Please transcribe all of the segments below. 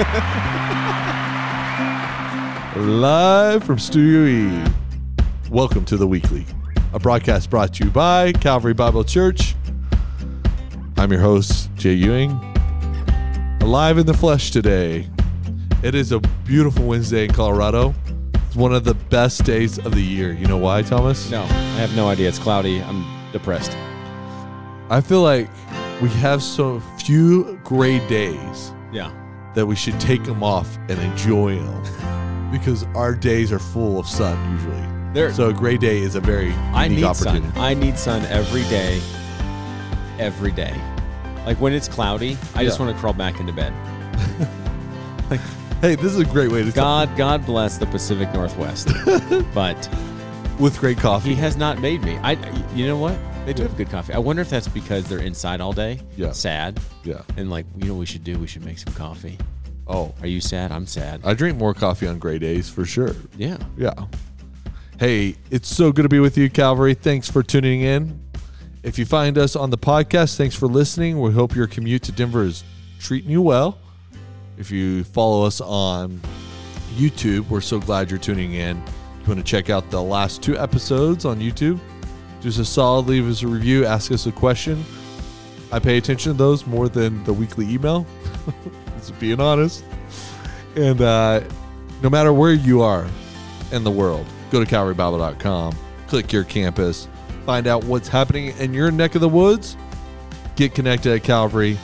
Live from Studio E. Welcome to the weekly, a broadcast brought to you by Calvary Bible Church. I'm your host, Jay Ewing. Alive in the flesh today. It is a beautiful Wednesday in Colorado. It's one of the best days of the year. You know why, Thomas? No, I have no idea. It's cloudy. I'm depressed. I feel like we have so few gray days Yeah. That we should take them off and enjoy them because our days are full of sun usually. There, So a gray day is a very unique I need opportunity. sun. I need sun every day. Every day. Like when it's cloudy, I just want to crawl back into bed. like, Hey, this is a great way to God, God bless the Pacific Northwest. but with great coffee, He has not made me. I. You know what? They do have good coffee. I wonder if that's because they're inside all day. Yeah. Sad. Yeah. And like, you know, what we should do. We should make some coffee. Oh, Are you sad? I'm sad. I drink more coffee on gray days for sure. yeah. Yeah. Hey, it's so good to be with you, Calvary. Thanks for tuning in. If you find us on the podcast, thanks for listening. We hope your commute to Denver is treating you well. If you follow us on YouTube, we're so glad you're tuning in. You want to check out the last two episodes on YouTube, do us a solid, leave us a review, ask us a question. I pay attention to those more than the weekly email, just being honest. And uh, no matter where you are in the world, go to calvarybible.com, click your campus, find out what's happening in your neck of the woods, get connected at Calvary.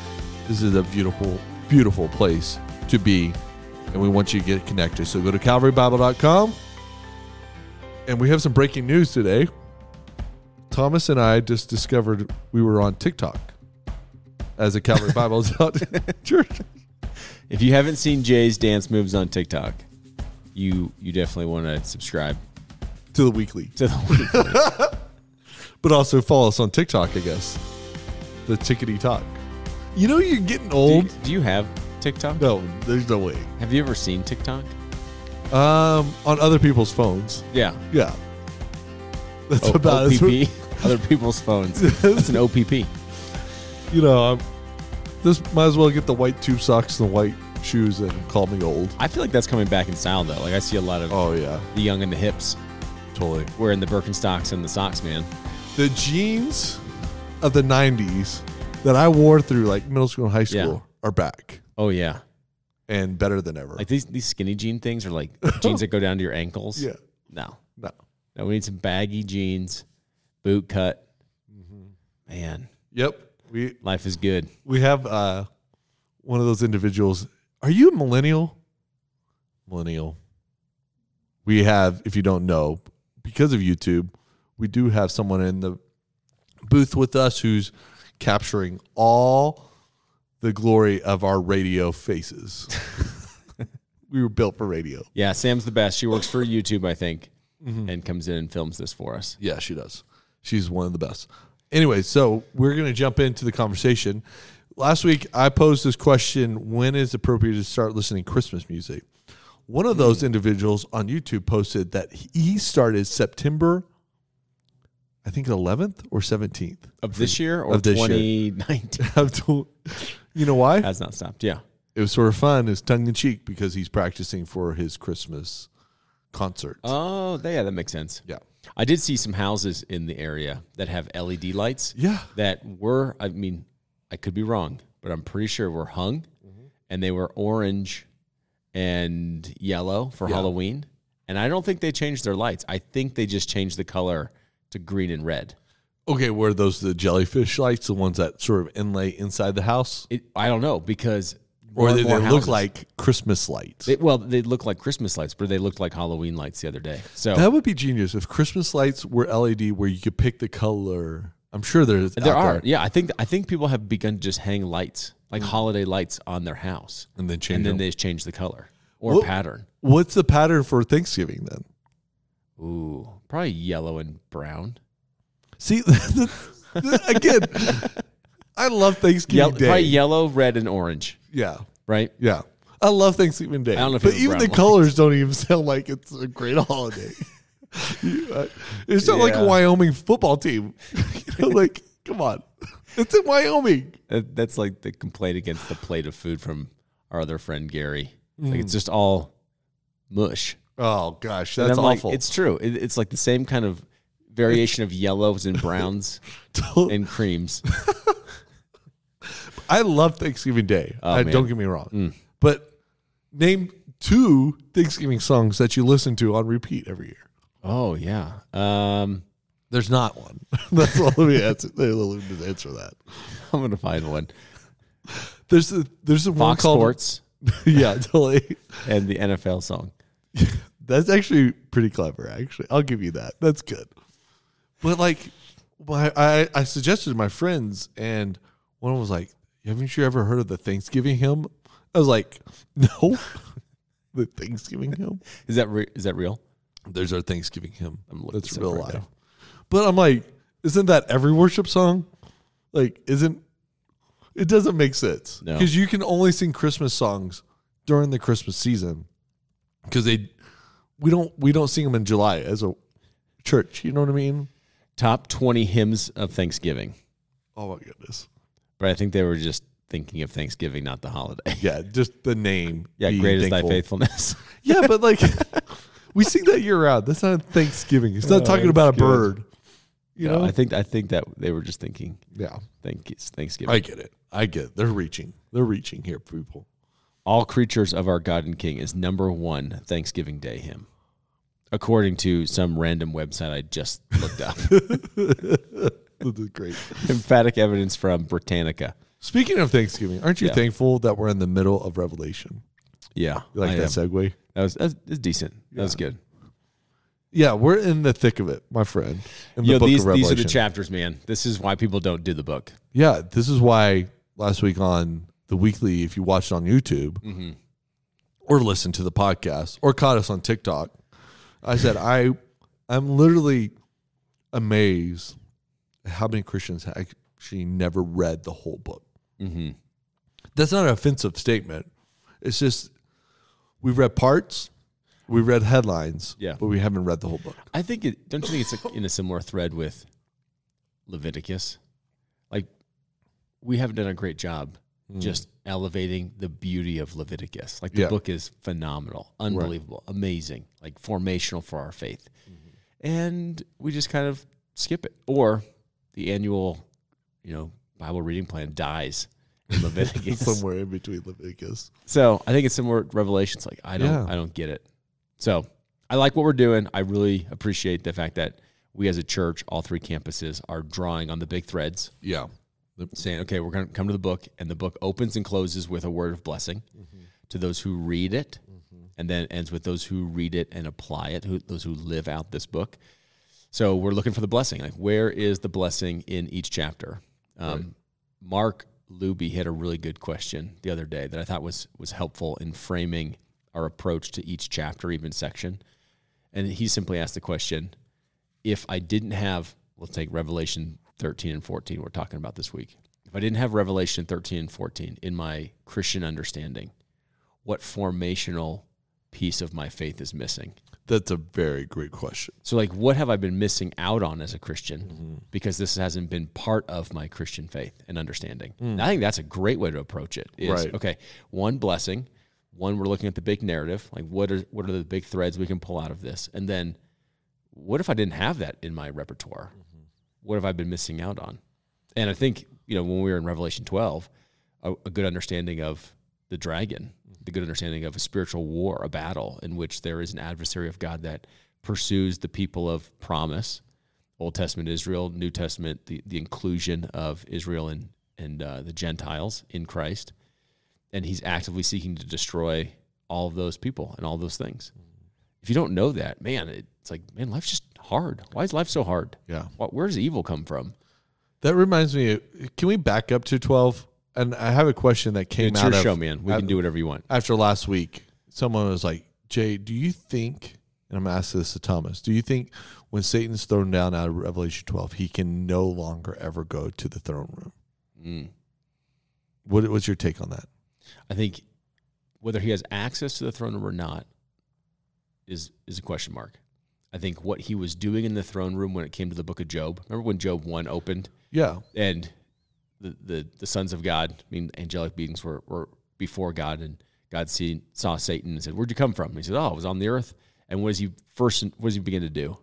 This is a beautiful, beautiful place to be, and we want you to get connected. So go to calvarybible.com. And we have some breaking news today. Thomas and I just discovered we were on TikTok as a Calvary Bible church. If you haven't seen Jay's dance moves on TikTok, you you definitely want to subscribe to the weekly. to the. weekly. But also follow us on TikTok, I guess. The Tickety Talk. You know you're getting do, old. you, do you have TikTok? No, there's no way. Have you ever seen TikTok? Um, on other people's phones. Yeah. Yeah. That's O- about as OPP. Other people's phones. That's an OPP. you know. I'm, this might as well get the white tube socks and the white shoes and call me old. I feel like that's coming back in style though. Like I see a lot of Oh yeah, the young and the hips totally. wearing the Birkenstocks and the socks, man. The jeans of the '90s that I wore through like middle school and high school Yeah. are back Oh yeah. and better than ever. Like these these skinny jean things are like jeans that go down to your ankles. yeah, No. no. No, we need some baggy jeans, boot cut. Mm-hmm. Man, Yep. We life is good. we have uh one of those individuals. Are you a millennial? Millennial. We have, if you don't know, because of YouTube, we do have someone in the booth with us who's capturing all the glory of our radio faces. we were built for radio. Yeah, Sam's the best. She works for YouTube, I think, Mm-hmm. and comes in and films this for us. Yeah, she does. She's one of the best. Anyway, so we're going to jump into the conversation. Last week, I posed this question when is appropriate to start listening to Christmas music? One of those hmm. individuals on YouTube posted that he started September, I think 11th or 17th. Of this year or Of this 2019? Of tw- you know why? Has not stopped. Yeah. It was sort of fun. It's tongue in cheek because he's practicing for his Christmas concert. Oh, yeah, that makes sense. yeah. I did see some houses in the area that have LED lights Yeah. that were, I mean, I could be wrong, but I'm pretty sure were hung and they were orange and yellow for Yeah. Halloween. And I don't think they changed their lights. I think they just changed the color to green and red. Okay, were those the jellyfish lights, the ones that sort of inlay inside the house? It, I don't know because Or and they look like Christmas lights? They, well, they look like Christmas lights, but they looked like Halloween lights the other day. So that would be genius if Christmas lights were LED, where you could pick the color. I'm sure there's there are, yeah. I think I think people have begun to just hang lights, like hmm. holiday lights, on their house, and then change. and then they change the color or Well- pattern. What's the pattern for Thanksgiving then? Ooh, probably yellow and brown. See, again, I love Thanksgiving Day. probably yellow, red, and orange. Yeah, Right? yeah. I love Thanksgiving Day. I don't know if but even the colors don't even sound like it's a great holiday. Uh, it's not like a Wyoming football team. you know, like, come on, it's in Wyoming. That- That's like the complaint against the plate of food from our other friend Gary. Like it's just all mush. Oh gosh, that's I'm like, awful. it's true. It, it's like the same kind of variation of yellows and browns and creams. I love Thanksgiving Day. Oh, I, man. don't get me wrong, Mm. but name two Thanksgiving songs that you listen to on repeat every year. Oh yeah. Um, There's not one. That's all. Let me answer. Let me answer that. I'm gonna find one. There's a, there's a one Fox called Sports yeah. totally. and the NFL song. That's actually pretty clever. Actually, I'll give you that. That's good. But like, my, I I suggested to my friends, and one was like, "Haven't you ever heard of the Thanksgiving hymn?" I was like, "No." the Thanksgiving hymn. Is that re- is that real? There's our Thanksgiving hymn. I'm looking That's real right life. now. But I'm like, isn't that every worship song? Like, isn't it doesn't make sense No. because you can only sing Christmas songs during the Christmas season because they we don't we don't sing them in July as a church. You know what I mean? Top 20 hymns of Thanksgiving. Oh my goodness. But I think they were just thinking of Thanksgiving, not the holiday. Yeah, just the name. Yeah, being great is thy thankful. faithfulness. Yeah, but like we sing that year round. That's not Thanksgiving. It's not Oh, talking about a good. bird. You No, know? I think I think that they were just thinking yeah. thank it's Thanksgiving. I get it. I get it. They're reaching. They're reaching here, people. All creatures of our God and King is number one Thanksgiving Day hymn, according to some random website I just looked up. This is great. Emphatic evidence from Britannica. Speaking of Thanksgiving, aren't you Yeah. thankful that we're in the middle of Revelation? Yeah, You like I that am. segue? That was that's, that's decent. That was good. Yeah, we're in the thick of it, my friend. In the Yo, book these of these are the chapters, man. This is why people don't do the book. Yeah, this is why last week on the weekly, if you watched on YouTube Mm-hmm. or listened to the podcast or caught us on TikTok, I said I I'm literally amazed how many Christians actually never read the whole book. Mm-hmm. That's not an offensive statement. It's just we've read parts, we read headlines, Yeah. but we haven't read the whole book. I think it. Don't you think it's in a similar thread with Leviticus? Like we haven't done a great job just elevating the beauty of Leviticus. Like the Yeah. book is phenomenal, unbelievable, amazing, like formational for our faith, and we just kind of skip it. Or the annual, you know, Bible reading plan dies in Leviticus. somewhere in between Leviticus. So I think it's similar to Revelations. Like I don't, Yeah. I don't get it. So I like what we're doing. I really appreciate the fact that we as a church, all three campuses, are drawing on the big threads, Yeah. saying, okay, we're going to come to the book, and the book opens and closes with a word of blessing mm-hmm. to those who read it, mm-hmm. and then ends with those who read it and apply it, who, those who live out this book. So we're looking for the blessing. Like, where is the blessing in each chapter? Um, Mark Luby had a really good question the other day that I thought was was helpful in framing our approach to each chapter, even section. And he simply asked the question: If I didn't have, let's take Revelation 13 and 14, we're talking about this week. If I didn't have Revelation 13 and 14 in my Christian understanding, what formational piece of my faith is missing? That's a very great question. So, like, what have I been missing out on as a Christian mm-hmm. because this hasn't been part of my Christian faith and understanding? Mm. And I think that's a great way to approach it. Is Right. okay, one blessing, one we're looking at the big narrative, like what are what are the big threads we can pull out of this, and then what if I didn't have that in my repertoire? Mm-hmm. What have I been missing out on? And I think you know when we were in Revelation twelve, a, a good understanding of the dragon, the good understanding of a spiritual war, a battle in which there is an adversary of God that pursues the people of promise, Old Testament Israel, New Testament, the, the inclusion of Israel and, and uh, the Gentiles in Christ. And he's actively seeking to destroy all of those people and all those things. If you don't know that, man, it's like, man, life's just hard. Why is life so hard? Yeah. Where does evil come from? That reminds me. Can we back up to twelve? And I have a question that came It's out your of show, man. We out- can do whatever you want. after last week. Someone was like, "Jay, do you think?" And I'm gonna ask this to Thomas. Do you think when Satan's thrown down out of Revelation 12, he can no longer ever go to the throne room? Mm. What, what's your take on that? I think whether he has access to the throne room or not is is a question mark. I think what he was doing in the throne room when it came to the book of Job. Remember when Job one opened Yeah, and the the, the sons of God, I mean angelic beings were, were before God, and God see, saw Satan and said, "Where'd you come from?" he said, "Oh, I was on the earth." And what does he first? What does he begin to do?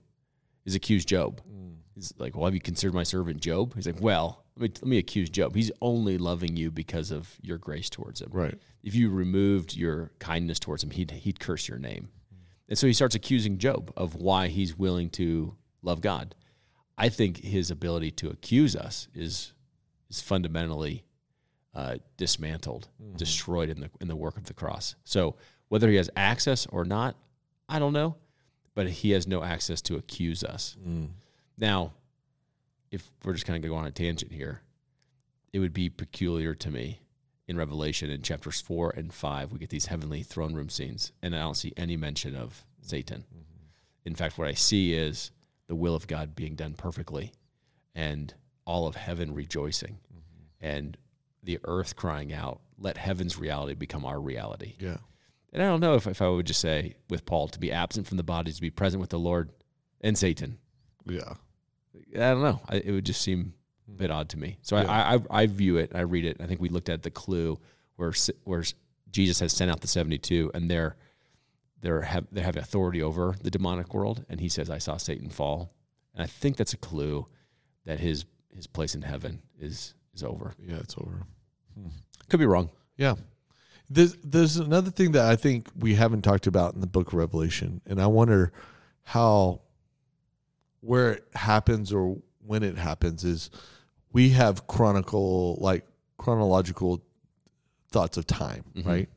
Is accuse Job. Mm. He's like, "Well, have you considered my servant Job?" He's like, "Well, let me let me accuse Job. He's only loving you because of your grace towards him. Right. If you removed your kindness towards him, he'd he'd curse your name." And so he starts accusing Job of why he's willing to love God. I think his ability to accuse us is is fundamentally uh, dismantled, mm-hmm. destroyed in the in the work of the cross. So whether he has access or not, I don't know, but he has no access to accuse us. Mm. Now, if we're just kind of going on a tangent here, it would be peculiar to me in Revelation in chapters four and five. We get these heavenly throne room scenes, and I don't see any mention of Satan. Mm-hmm. In fact, what I see is the will of God being done perfectly, and all of heaven rejoicing, mm-hmm. and the earth crying out, "Let heaven's reality become our reality." Yeah. And I don't know if, if I would just say with Paul to be absent from the body, to be present with the Lord and Satan. Yeah. I don't know. I, it would just seem a bit odd to me. So Yeah. I, I I view it. I read it. I think we looked at the clue where where Jesus has sent out the seventy two, and they're they're have they have authority over the demonic world, and he says, "I saw Satan fall," and I think that's a clue that his his place in heaven is is over. Yeah, it's over. Could be wrong. Yeah. There's there's another thing that I think we haven't talked about in the book of Revelation, and I wonder how where it happens or when it happens is we have chronicle like chronological thoughts of time, Mhm. right?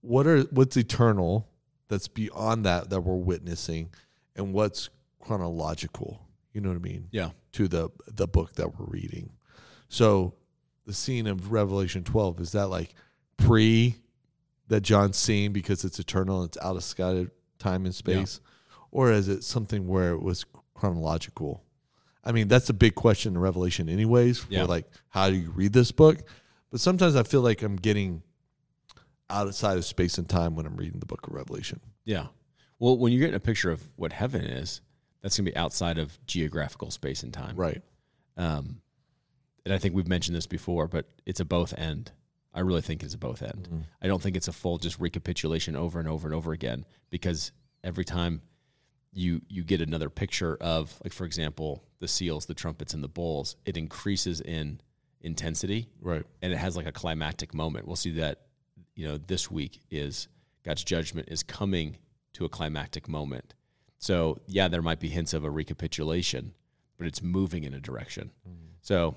What are what's eternal that's beyond that that we're witnessing and what's chronological? You know what I mean? Yeah. To the the book that we're reading. So the scene of Revelation 12 is that like pre that John's seeing because it's eternal and it's out of sky time and space or is it something where it was chronological I mean that's a big question in Revelation anyways for Yeah. like how do you read this book but sometimes I feel like I'm getting outside of space and time when I'm reading the book of Revelation Yeah. Well, when you're getting a picture of what heaven is, that's going to be outside of geographical space and time. right Um, and I think we've mentioned this before, but it's a both end. I really think it's a both end. Mm-hmm. I don't think it's a full just recapitulation over and over and over again because every time you you get another picture of like for example the seals, the trumpets, and the bowls, it increases in intensity right and it has like a climactic moment. We'll see that you know this week is God's judgment is coming to a climactic moment. So yeah, there might be hints of a recapitulation, but it's moving in a direction. Mm-hmm. So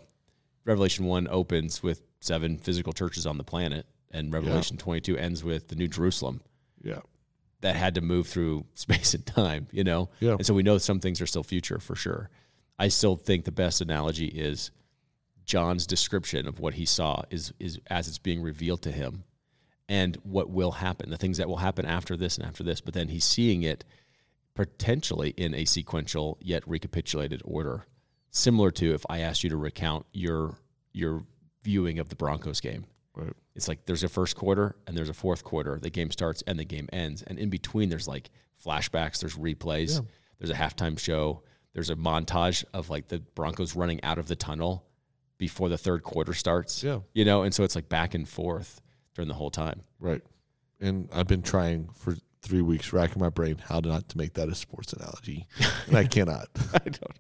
Revelation one opens with seven physical churches on the planet, and Revelation twenty two ends with the New Jerusalem yeah that had to move through space and time, you know? Yeah. And so we know some things are still future for sure. I still think the best analogy is John's description of what he saw is is as it's being revealed to him and what will happen, the things that will happen after this and after this, but then he's seeing it potentially in a sequential yet recapitulated order. Similar to if I asked you to recount your your viewing of the Broncos game. right It's like there's a first quarter and there's a fourth quarter. The game starts and the game ends. And in between, there's like flashbacks, there's replays, Yeah. there's a halftime show, there's a montage of like the Broncos running out of the tunnel before the third quarter starts. Yeah. You know, and so it's like back and forth during the whole time. right and I've been trying for three weeks racking my brain how to not to make that a sports analogy and I cannot I don't.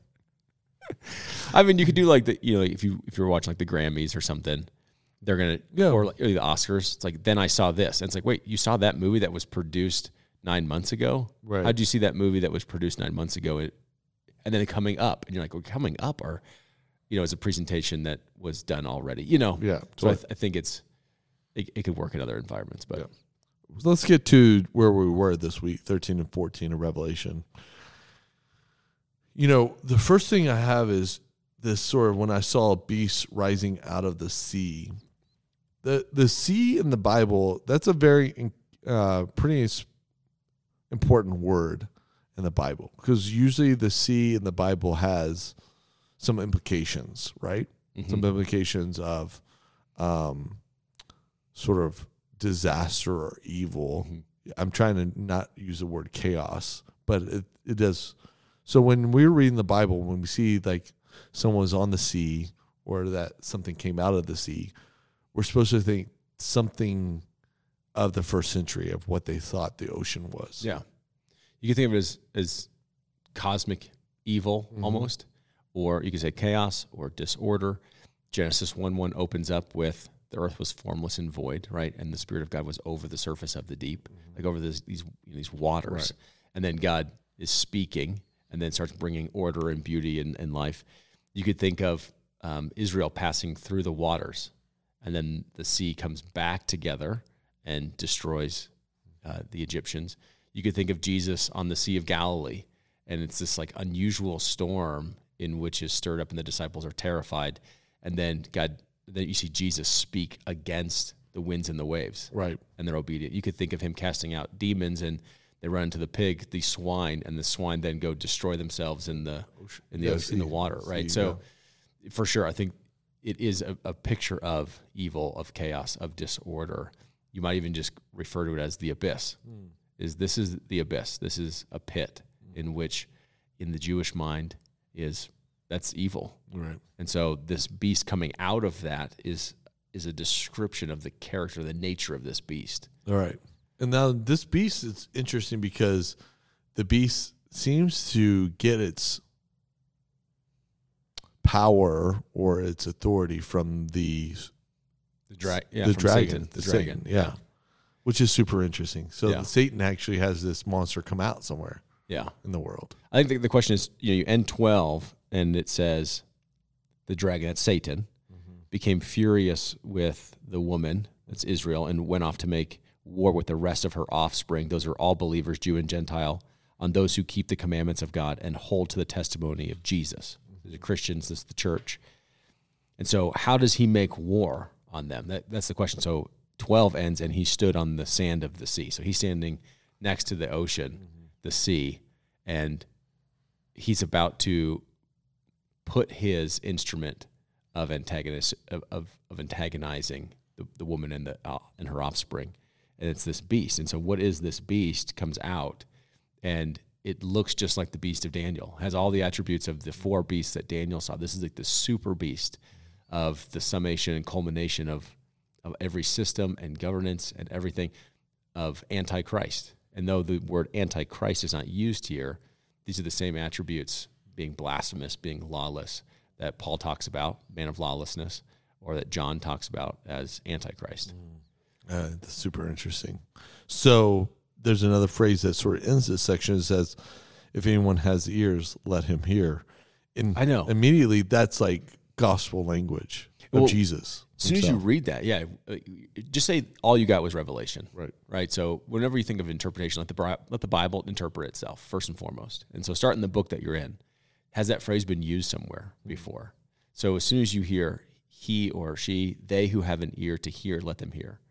I mean, you could do like the you know if you if you're watching like the Grammys or something, they're gonna Yeah. or like or the Oscars. It's like then I saw this, and it's like wait, you saw that movie that was produced nine months ago? Right. How would you see that movie that was produced nine months ago? It, and then coming up, and you're like, well, coming up, or you know, it's a presentation that was done already. You know, Yeah, So I, th- I think it's it, it could work in other environments, but Yeah. Let's get to where we were this week 13 and 14 of revelation. You know the first thing i have is this sort of when i saw a beast rising out of the sea. The the sea in the bible that's a very uh, pretty important word in the bible because usually the sea in the bible has some implications right? Some Mhm. implications of um, sort of disaster or evil. I'm trying to not use the word chaos, but it, it does. So when we're reading the Bible, when we see like someone's on the sea or that something came out of the sea, we're supposed to think something of the first century of what they thought the ocean was. Yeah. You can think of it as, as cosmic evil Mhm. almost, or you could say chaos or disorder. Genesis 1 1 opens up with the earth was formless and void, right? And the Spirit of God was over the surface of the deep, like over this, these, these waters. Right. And then God is speaking and then starts bringing order and beauty and, and life. You could think of um, Israel passing through the waters, and then the sea comes back together and destroys uh, the Egyptians. You could think of Jesus on the Sea of Galilee, and it's this like unusual storm in which is stirred up, and the disciples are terrified. And then God, then you see Jesus speak against the winds and the waves, Right. and they're obedient. You could think of him casting out demons, and they run into the pig, the swine, and the swine then go destroy themselves in the in the Yeah, ocean, in the water, right? sea, So, for sure, I think it is a, a picture of evil, of chaos, of disorder. You might even just refer to it as the abyss. Hmm. Is this is the abyss? This is a pit in which, in the Jewish mind, is that's evil. Right. And so this beast coming out of that is is a description of the character, the nature of this beast. All right. And now this beast is interesting because the beast seems to get its power or its authority from the The, dra- yeah, the from dragon, Satan, the Satan, yeah. which is super interesting. So Yeah. Satan actually has this monster come out somewhere yeah. in the world. I think the, the question is, you know, you end twelve, and it says, the dragon, that's Satan, mm-hmm. became furious with the woman, that's Israel, and went off to make war with the rest of her offspring. Those are all believers, Jew and Gentile, on those who keep the commandments of God and hold to the testimony of Jesus. The Christians, this is the church. And so, how does he make war on them? That, that's the question. So, 12 ends, and he stood on the sand of the sea. So, he's standing next to the ocean, mm-hmm. the sea, and he's about to put his instrument of antagonist of, of, of antagonizing the, the woman and the uh, and her offspring. And it's this beast. And so what is this beast comes out and it looks just like the beast of daniel. Has all the attributes of the four beasts that daniel saw. This is like the super beast of the summation and culmination of of every system and governance and everything of antichrist. And though the word antichrist is not used here these are the same attributes being blasphemous being lawless that paul talks about man of lawlessness or that john talks about as antichrist Uh, that's super interesting. So there's another phrase that sort of ends this section. It says, "If anyone has ears, let him hear." And I know. immediately that's like gospel language of Well, Jesus. As soon as you read that, yeah, uh, just say all you got was revelation, Right. Right. So whenever you think of interpretation, let the let the Bible interpret itself first and foremost. And so start in the book that you're in. Has that phrase been used somewhere before? So as soon as you hear he or she, they who have an ear to hear, let them hear.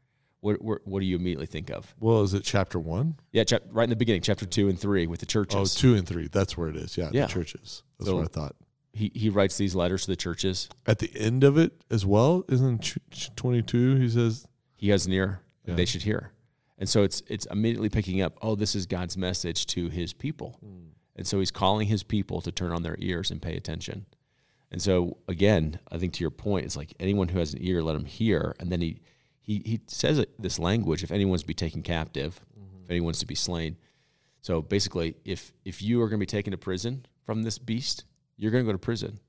What what, what do you immediately think of? well, is it chapter one? Yeah, chap, right in the beginning, chapter two and three with the churches. Oh, two and three. That's where it is. Yeah, Yeah. the churches. That's So- what I thought. He he writes these letters to the churches. At the end of it as well, isn't ch- ch- 22? He says, he has an ear Yeah. they should hear and so it's it's immediately picking up oh this is god's message to his people hmm. And so he's calling his people to turn on their ears and pay attention. And so again i think to your point it's like anyone who has an ear let him hear. And then he he, he says this language if anyone's to be taken captive if anyone's to be slain. So basically if if you are going to be taken to prison from this beast you're going to go to prison.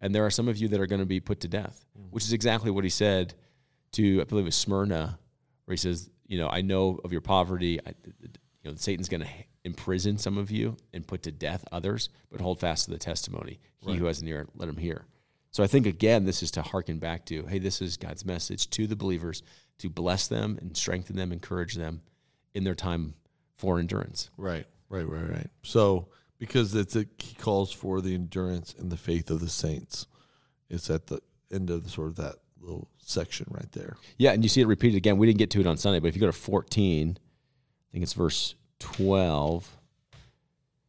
And there are some of you that are going to be put to death which is exactly what he said to I believe it was Smyrna, where he says, you know, I know of your poverty. I, you know, Satan's going to imprison some of you and put to death others, but hold fast to the testimony. He who has an ear, let him hear. So I think again, this is to hearken back to, hey, this is God's message to the believers to bless them and strengthen them, encourage them in their time for endurance. Right, right, right, right. So because it's a, he calls for the endurance and the faith of the saints. It's at the end of the, sort of that little section right there. Yeah, and you see it repeated again. We didn't get to it on Sunday, but if you go to 14, I think it's verse 12.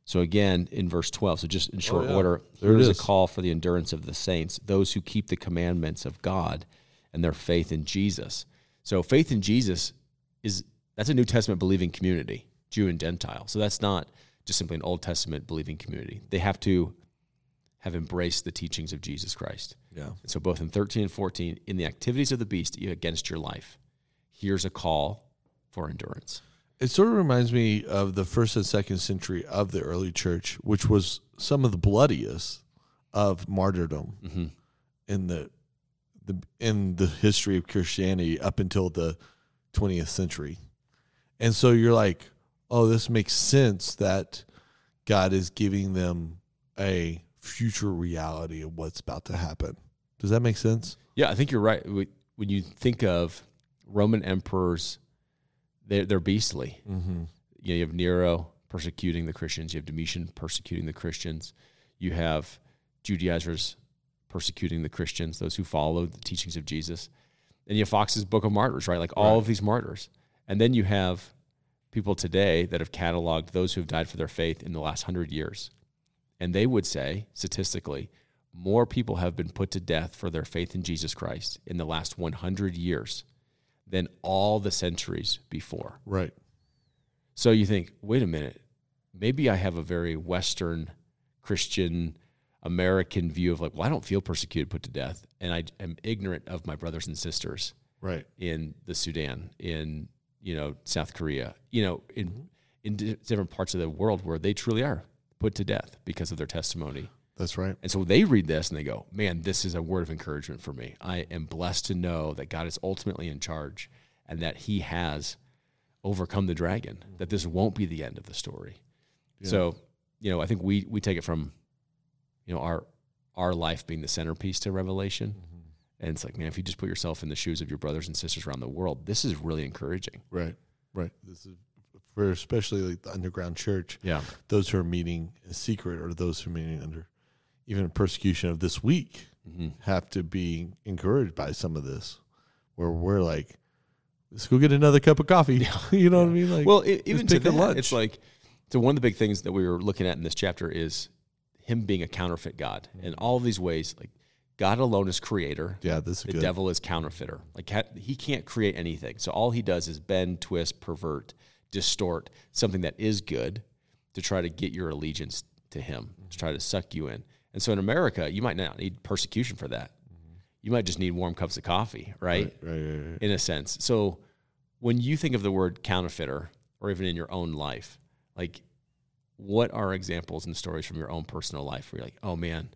So again, in verse 12, so just in oh, short Oh, yeah. order, There it here is is. a call for the endurance of the saints, those who keep the commandments of God and their faith in Jesus. So faith in Jesus is that's a New Testament believing community, Jew and Gentile. So that's not just simply an Old Testament believing community. They have to have embraced the teachings of Jesus Christ. Yeah. And so both in 13 and 14, in the activities of the beast against your life, here's a call for endurance. It sort of reminds me of the first and second century of the early church, which was some of the bloodiest of martyrdom Mm-hmm. in the the in the history of Christianity up until the 20th century. And so you're like, oh, this makes sense that God is giving them a future reality of what's about to happen. Does that make sense? Yeah, I think you're right. When you think of Roman emperors, they're, they're beastly. Mm-hmm. You, know, you have Nero persecuting the Christians. You have Domitian persecuting the Christians. You have Judaizers persecuting the Christians, those who follow the teachings of Jesus. And you have Fox's Book of Martyrs, right? Like all Right. of these martyrs. And then you have people today that have cataloged those who have died for their faith in the last hundred years. And they would say, statistically, more people have been put to death for their faith in Jesus Christ in the last 100 years than all the centuries before. Right. So you think, wait a minute, maybe I have a very Western Christian American view of like, well, I don't feel persecuted, put to death, and I am ignorant of my brothers and sisters Right. in the Sudan, in you know South Korea, you know, in in di- different parts of the world where they truly are put to death because of their testimony. That's right. And so they read this and they go, man, this is a word of encouragement for me. I am blessed to know that God is ultimately in charge and that he has overcome the dragon, that this won't be the end of the story. Yeah. So, you know, I think we, we take it from, you know, our, our life being the centerpiece to Revelation. Mm-hmm. And it's like, man, if you just put yourself in the shoes of your brothers and sisters around the world, this is really encouraging. Right. Right. This is for especially like the underground church, Yeah. those who are meeting in secret or those who are meeting under even persecution of this week hmm have to be encouraged by some of this where we're like, let's go get another cup of coffee. you know what I mean? Like, well, e- even to that, lunch. it's like so. One of the big things that we were looking at in this chapter is him being a counterfeit God in all of these ways. Like God alone is creator, yeah, this is the good. devil is counterfeiter. Like he can't create anything, so all he does is bend, twist, pervert, distort something that is good to try to get your allegiance to him, to try to suck you in. And so in America, you might not need persecution for that. You might just need warm cups of coffee, right? Right, right, right, right. in a sense. So when you think of the word counterfeiter, or even in your own life, like what are examples and stories from your own personal life where you're like, oh man,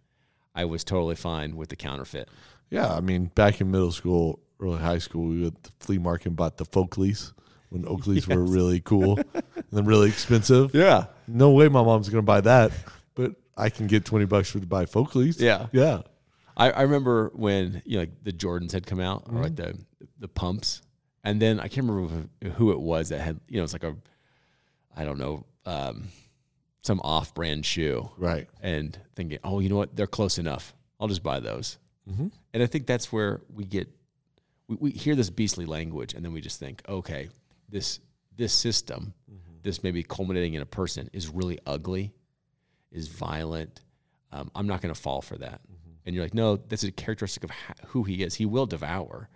I was totally fine with the counterfeit. Yeah, I mean, back in middle school, early high school, we went to the flea market and bought the Folkleys when Oakleys were really cool and then really expensive. Yeah. No way my mom's going to buy that, but I can get 20 bucks for to buy Folkleys. Yeah. Yeah. I, I remember when you know like the Jordans had come out, or like the the pumps, and then I can't remember who- it was that had you know it's like a, I don't know, um, some off-brand shoe, Right. and thinking, oh, you know what, they're close enough. I'll just buy those. Mm-hmm. And I think that's where we get we, we hear this beastly language and then we just think, okay, this this system, this maybe culminating in a person is really ugly, is violent. Um, I'm not going to fall for that. And you're like, no, that's a characteristic of ho- who he is. He will devour,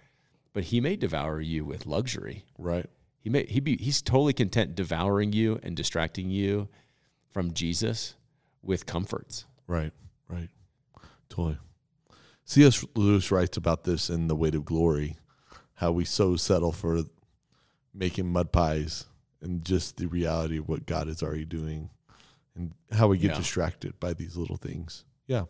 but he may devour you with luxury. Right. He may he be he's totally content devouring you and distracting you from Jesus with comforts. Right. Right. Totally. C.S. Lewis writes about this in The Weight of Glory, how we so settle for making mud pies and just the reality of what God is already doing and how we get Yeah. distracted by these little things. Yeah.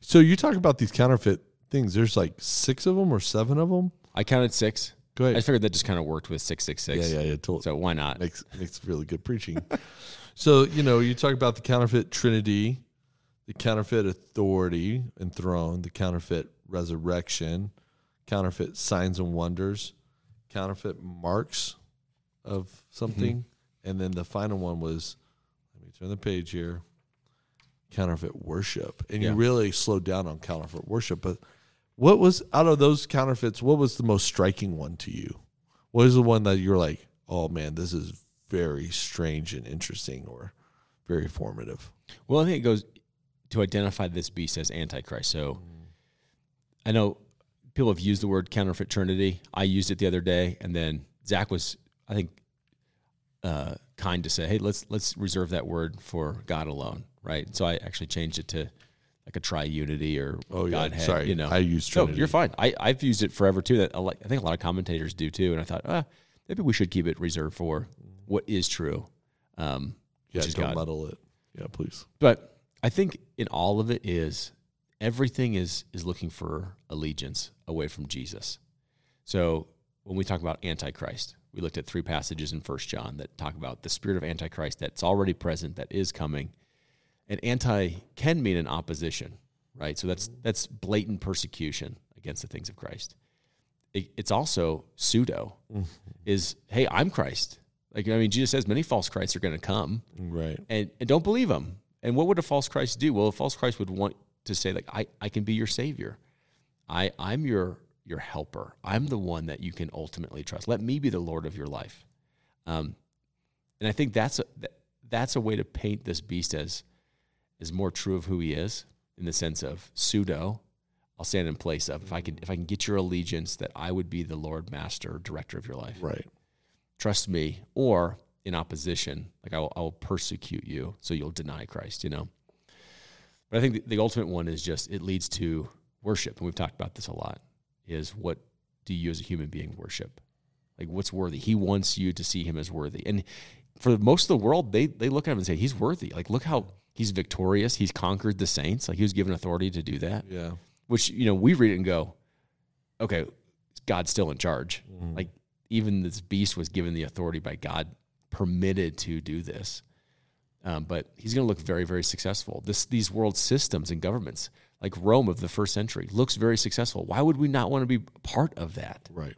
So you talk about these counterfeit things. There's like six of them or seven of them. I counted six. Go ahead. I figured that just kind of worked with six six Yeah, yeah, yeah. Totally. So why not? makes makes really good preaching. so you know, you talk about the counterfeit Trinity, the counterfeit authority and throne, the counterfeit resurrection, counterfeit signs and wonders, counterfeit marks of mm-hmm. something, and then the final one was, turn the page here. Counterfeit worship, and Yeah. you really slowed down on counterfeit worship. But what was out of those counterfeits? What was the most striking one to you? What is the one that you're like, oh man, this is very strange and interesting, or very formative? Well, I think it goes to identify this beast as Antichrist. So I know people have used the word counterfeit trinity. I used it the other day, and then Zach was, I think, uh, kind to say, "Hey, let's let's reserve that word for God alone." Right. So I actually changed it to like a triunity or Oh yeah, Godhead. sorry. you know, I used no, Trinity. you're fine. I I've used it forever too. That I think a lot of commentators do too. And I thought, ah, maybe we should keep it reserved for what is true, um, Yeah, don't God. muddle it. Yeah, please. But I think in all of it is everything is is looking for allegiance away from Jesus. So when we talk about antichrist, we looked at three passages in First John that talk about the spirit of antichrist that's already present, that is coming. And anti can mean an opposition, right? So that's that's blatant persecution against the things of Christ. It, it's also pseudo, mm-hmm. is hey, I'm Christ. Like I mean, Jesus says many false Christs are going to come, Right. and, and don't believe them. And what would a false Christ do? Well, a false Christ would want to say, like, I, I can be your savior. I, I'm your your helper. I'm the one that you can ultimately trust. Let me be the Lord of your life. Um, and I think that's a, that's a way to paint this beast as is more true of who he is in the sense of pseudo. I'll stand in place of if I can if I can get your allegiance that I would be the Lord, Master, Director of your life Right. trust me, or in opposition, like I will, I will persecute you, so you'll deny Christ, you know. But I think the, the ultimate one is just it leads to worship, and we've talked about this a lot. Is what do you as a human being worship? Like what's worthy? He wants you to see him as worthy, and for most of the world, they they look at him and say he's worthy. Like look how he's victorious. He's conquered the saints. Like he was given authority to do that Yeah. which you know we read it and go, okay, God's still in charge. Like even this beast was given the authority by God, permitted to do this. Um, but he's going to look very, very successful. This these world systems and governments, like Rome of the first century, looks very successful. Why would we not want to be part of that? Right.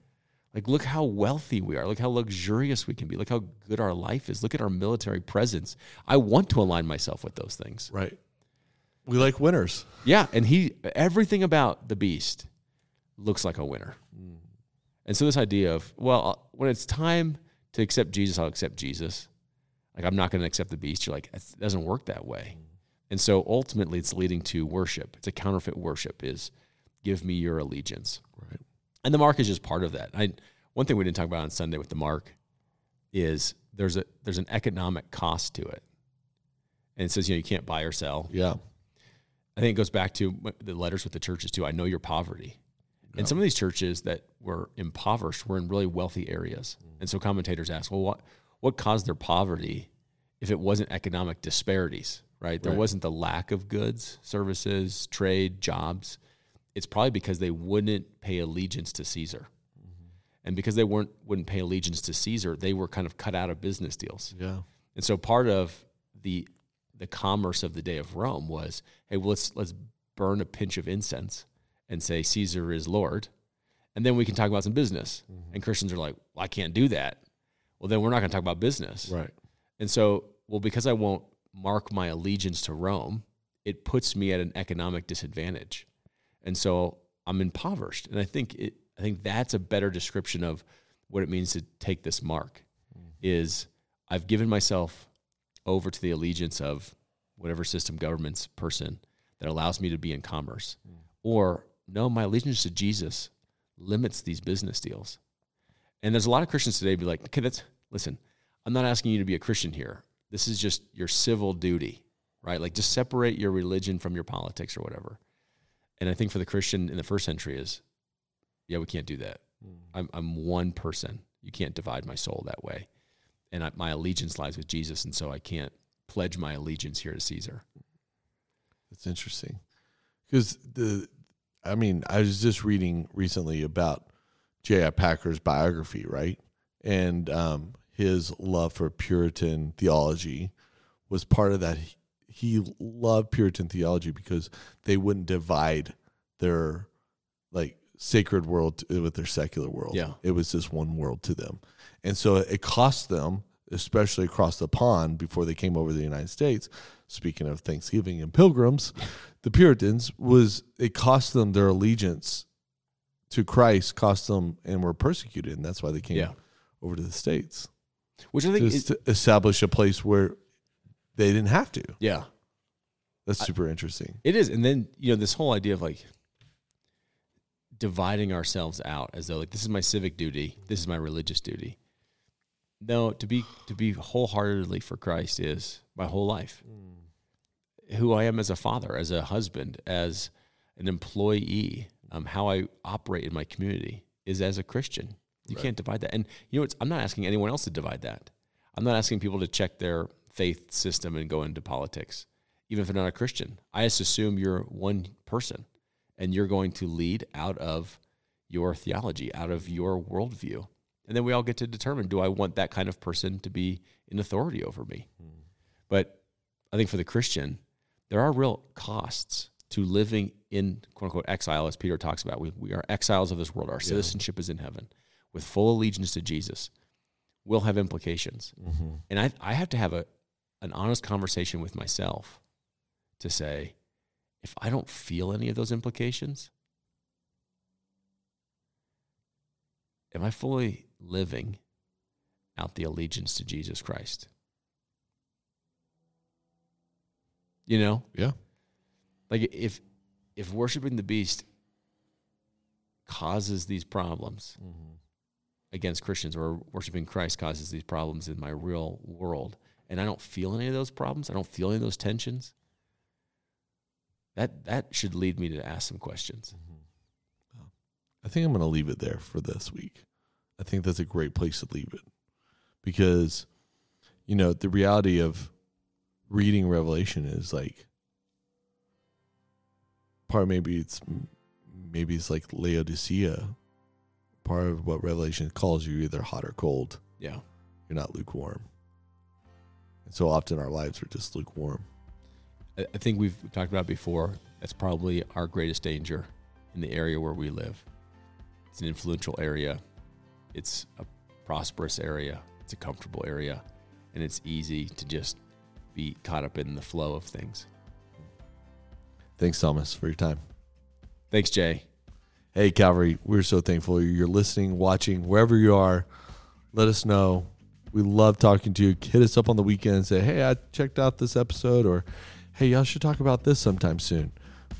Like, look how wealthy we are. Look how luxurious we can be. Look how good our life is. Look at our military presence. I want to align myself with those things. Right. We like winners. Yeah, and he everything about the beast looks like a winner. And so this idea of well, uh, when it's time to accept Jesus, I'll accept Jesus. Like I'm not going to accept the beast. You're like it doesn't work that way. And so ultimately, it's leading to worship. It's a counterfeit worship. Is give me your allegiance. Right. And the mark is just part of that. I one thing we didn't talk about on Sunday with the mark is there's a there's an economic cost to it. And it says you know you can't buy or sell. Yeah. I think it goes back to the letters with the churches too. I know your poverty. And some of these churches that were impoverished were in really wealthy areas. Mm. And so commentators ask, well, what what caused their poverty if it wasn't economic disparities, right? There Right. wasn't the lack of goods, services, trade, jobs. It's probably because they wouldn't pay allegiance to Caesar. Mm-hmm. And because they weren't wouldn't pay allegiance to Caesar, they were kind of cut out of business deals. Yeah. And so part of the the commerce of the day of Rome was, hey, well, let's let's burn a pinch of incense and say Caesar is Lord, and then we can talk about some business. Mm-hmm. And Christians are like, well, I can't do that. Well, then we're not going to talk about business. Right. And so, well, because I won't mark my allegiance to Rome, it puts me at an economic disadvantage. And so I'm impoverished. And I think it I think that's a better description of what it means to take this mark mm-hmm. is I've given myself over to the allegiance of whatever system government's person that allows me to be in commerce. Mm. Or no, my allegiance to Jesus limits these business deals. And there's a lot of Christians today be like, okay, that's listen, I'm not asking you to be a Christian here. This is just your civil duty, right? Like just separate your religion from your politics or whatever. And I think for the Christian in the first century is, yeah, we can't do that. I'm, I'm one person. You can't divide my soul that way. And I, my allegiance lies with Jesus. And so I can't pledge my allegiance here to Caesar. That's interesting. Because the, I mean, I was just reading recently about J.I. Packer's biography, right? And um, his love for Puritan theology was part of that. He- loved Puritan theology because they wouldn't divide their like sacred world with their secular world. Yeah. It was just one world to them. And so it cost them, especially across the pond before they came over to the United States. Speaking of Thanksgiving and pilgrims, the Puritans was it cost them their allegiance to Christ, cost them and were persecuted, and that's why they came Yeah. over to the states Which I think just is, to establish a place where they didn't have to. yeah, That's super interesting. it is. And then, you know, this whole idea of like dividing ourselves out as though like this is my civic duty, this is my religious duty. No, to be to be wholeheartedly for Christ is my whole life. who I am as a father, as a husband, as an employee, um, how I operate in my community is as a Christian. You Right. can't divide that. And you know, it's, I'm not asking anyone else to divide that. I'm not asking people to check their faith system and go into politics, even if they're not a Christian. I just assume you're one person and you're going to lead out of your theology, out of your worldview. And then we all get to determine do I want that kind of person to be in authority over me? Hmm. But I think for the Christian, there are real costs to living in quote unquote exile, as Peter talks about. We, we are exiles of this world. Our citizenship is in heaven with full allegiance to Jesus will have implications. Mm-hmm. And I, I have to have a, an honest conversation with myself to say, if I don't feel any of those implications, am I fully living out the allegiance to Jesus Christ? You know? Yeah. Like if if worshiping the beast causes these problems against Christians or worshiping Christ causes these problems in my real world and I don't feel any of those problems, I don't feel any of those tensions, that that should lead me to ask some questions. I think I'm going to leave it there for this week. I think that's a great place to leave it because, you know, the reality of reading Revelation is like part maybe it's maybe it's like Laodicea. Part of what Revelation calls you either hot or cold. Yeah. You're not lukewarm. And so often our lives are just lukewarm. I think we've talked about before. That's probably our greatest danger in the area where we live. It's an influential area. It's a prosperous area. It's a comfortable area, and it's easy to just be caught up in the flow of things. Thanks, Thomas, for your time. Thanks, Jay. Hey, Calvary, we're so thankful you're listening, watching, wherever you are. Let us know. We love talking to you. Hit us up on the weekend and say, hey, I checked out this episode, or hey, y'all should talk about this sometime soon.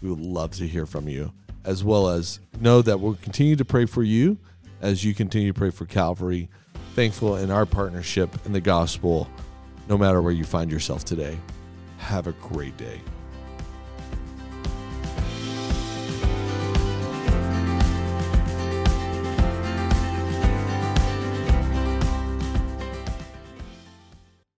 We would love to hear from you, as well as know that we'll continue to pray for you as you continue to pray for Calvary. Thankful in our partnership in the gospel, no matter where you find yourself today. Have a great day.